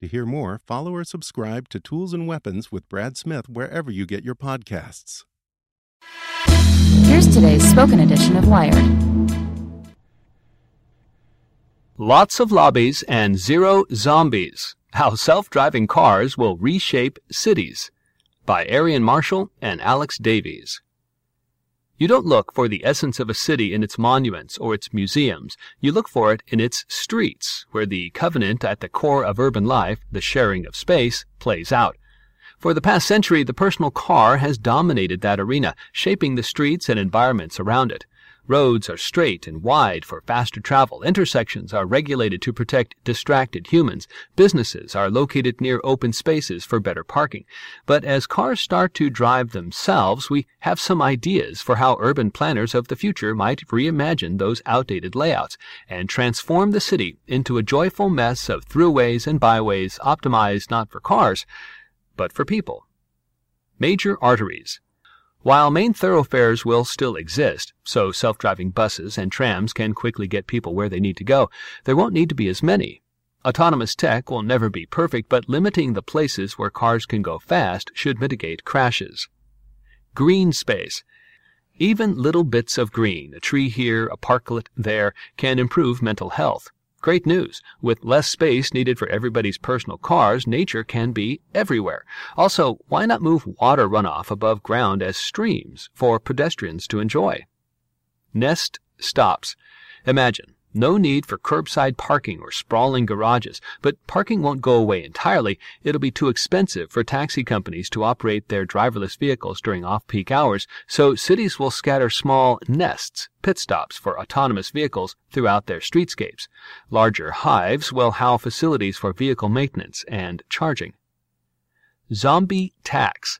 To hear more, follow or subscribe to Tools and Weapons with Brad Smith wherever you get your podcasts. Here's today's spoken edition of Wired. Lots of lobbies and zero zombies. How self-driving cars will reshape cities. By Aarian Marshall and Alex Davies. You don't look for the essence of a city in its monuments or its museums. You look for it in its streets, where the covenant at the core of urban life, the sharing of space, plays out. For the past century, the personal car has dominated that arena, shaping the streets and environments around it. Roads are straight and wide for faster travel. Intersections are regulated to protect distracted humans. Businesses are located near open spaces for better parking. But as cars start to drive themselves, we have some ideas for how urban planners of the future might reimagine those outdated layouts and transform the city into a joyful mess of throughways and byways optimized not for cars, but for people. Major arteries. While main thoroughfares will still exist, so self-driving buses and trams can quickly get people where they need to go, there won't need to be as many. Autonomous tech will never be perfect, but limiting the places where cars can go fast should mitigate crashes. Green space. Even little bits of green, a tree here, a parklet there, can improve mental health. Great news. With less space needed for everybody's personal cars, nature can be everywhere. Also, why not move water runoff above ground as streams for pedestrians to enjoy? Nest stops. Imagine no need for curbside parking or sprawling garages, but parking won't go away entirely. It'll be too expensive for taxi companies to operate their driverless vehicles during off-peak hours, so cities will scatter small nests, pit stops for autonomous vehicles throughout their streetscapes. Larger hives will house facilities for vehicle maintenance and charging. Zombie tax.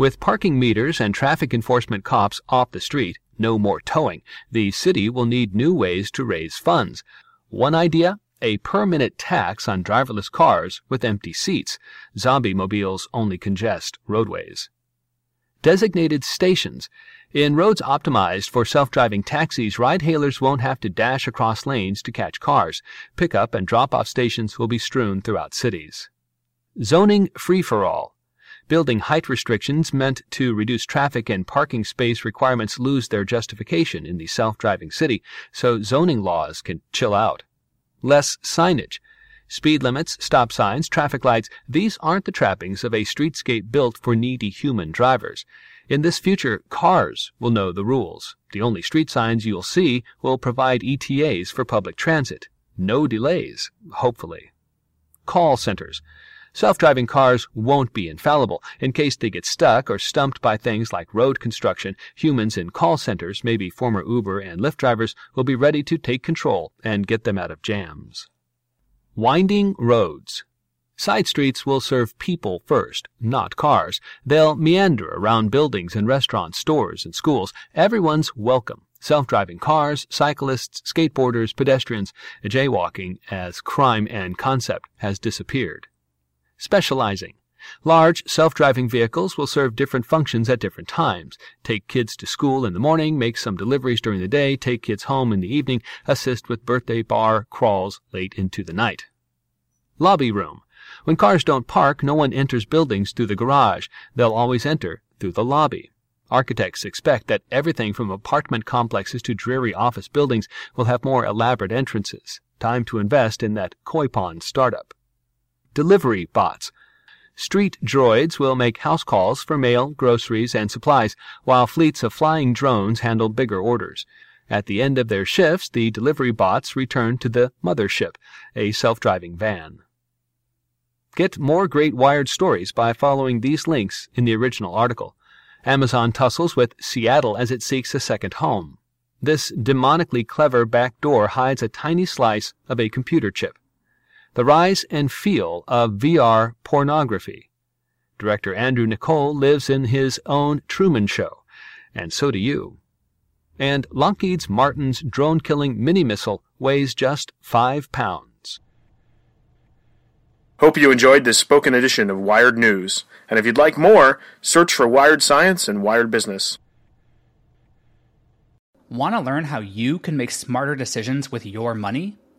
With parking meters and traffic enforcement cops off the street, no more towing. The city will need new ways to raise funds. One idea? A per minute tax on driverless cars with empty seats. Zombie mobiles only congest roadways. Designated stations. In roads optimized for self-driving taxis, ride-hailers won't have to dash across lanes to catch cars. Pickup and drop-off stations will be strewn throughout cities. Zoning free-for-all. Building height restrictions meant to reduce traffic and parking space requirements lose their justification in the self-driving city, so zoning laws can chill out. Less signage. Speed limits, stop signs, traffic lights, these aren't the trappings of a streetscape built for needy human drivers. In this future, cars will know the rules. The only street signs you'll see will provide ETAs for public transit. No delays, hopefully. Call centers. Self-driving cars won't be infallible. In case they get stuck or stumped by things like road construction, humans in call centers, maybe former Uber and Lyft drivers, will be ready to take control and get them out of jams. Winding roads. Side streets will serve people first, not cars. They'll meander around buildings and restaurants, stores, and schools. Everyone's welcome. Self-driving cars, cyclists, skateboarders, pedestrians, jaywalking as crime and concept has disappeared. Specializing. Large, self-driving vehicles will serve different functions at different times. Take kids to school in the morning, make some deliveries during the day, take kids home in the evening, assist with birthday bar crawls late into the night. Lobby room. When cars don't park, no one enters buildings through the garage. They'll always enter through the lobby. Architects expect that everything from apartment complexes to dreary office buildings will have more elaborate entrances. Time to invest in that koi pond startup. Delivery bots. Street droids will make house calls for mail, groceries, and supplies, while fleets of flying drones handle bigger orders. At the end of their shifts, the delivery bots return to the mothership, a self-driving van. Get more great Wired stories by following these links in the original article. Amazon tussles with Seattle as it seeks a second home. This demonically clever back door hides a tiny slice of a computer chip. The rise and feel of VR pornography. Director Andrew Niccol lives in his own Truman Show, and so do you. And Lockheed Martin's drone killing mini missile weighs just five pounds. Hope you enjoyed this spoken edition of Wired News. And if you'd like more, search for Wired Science and Wired Business. Want to learn how you can make smarter decisions with your money?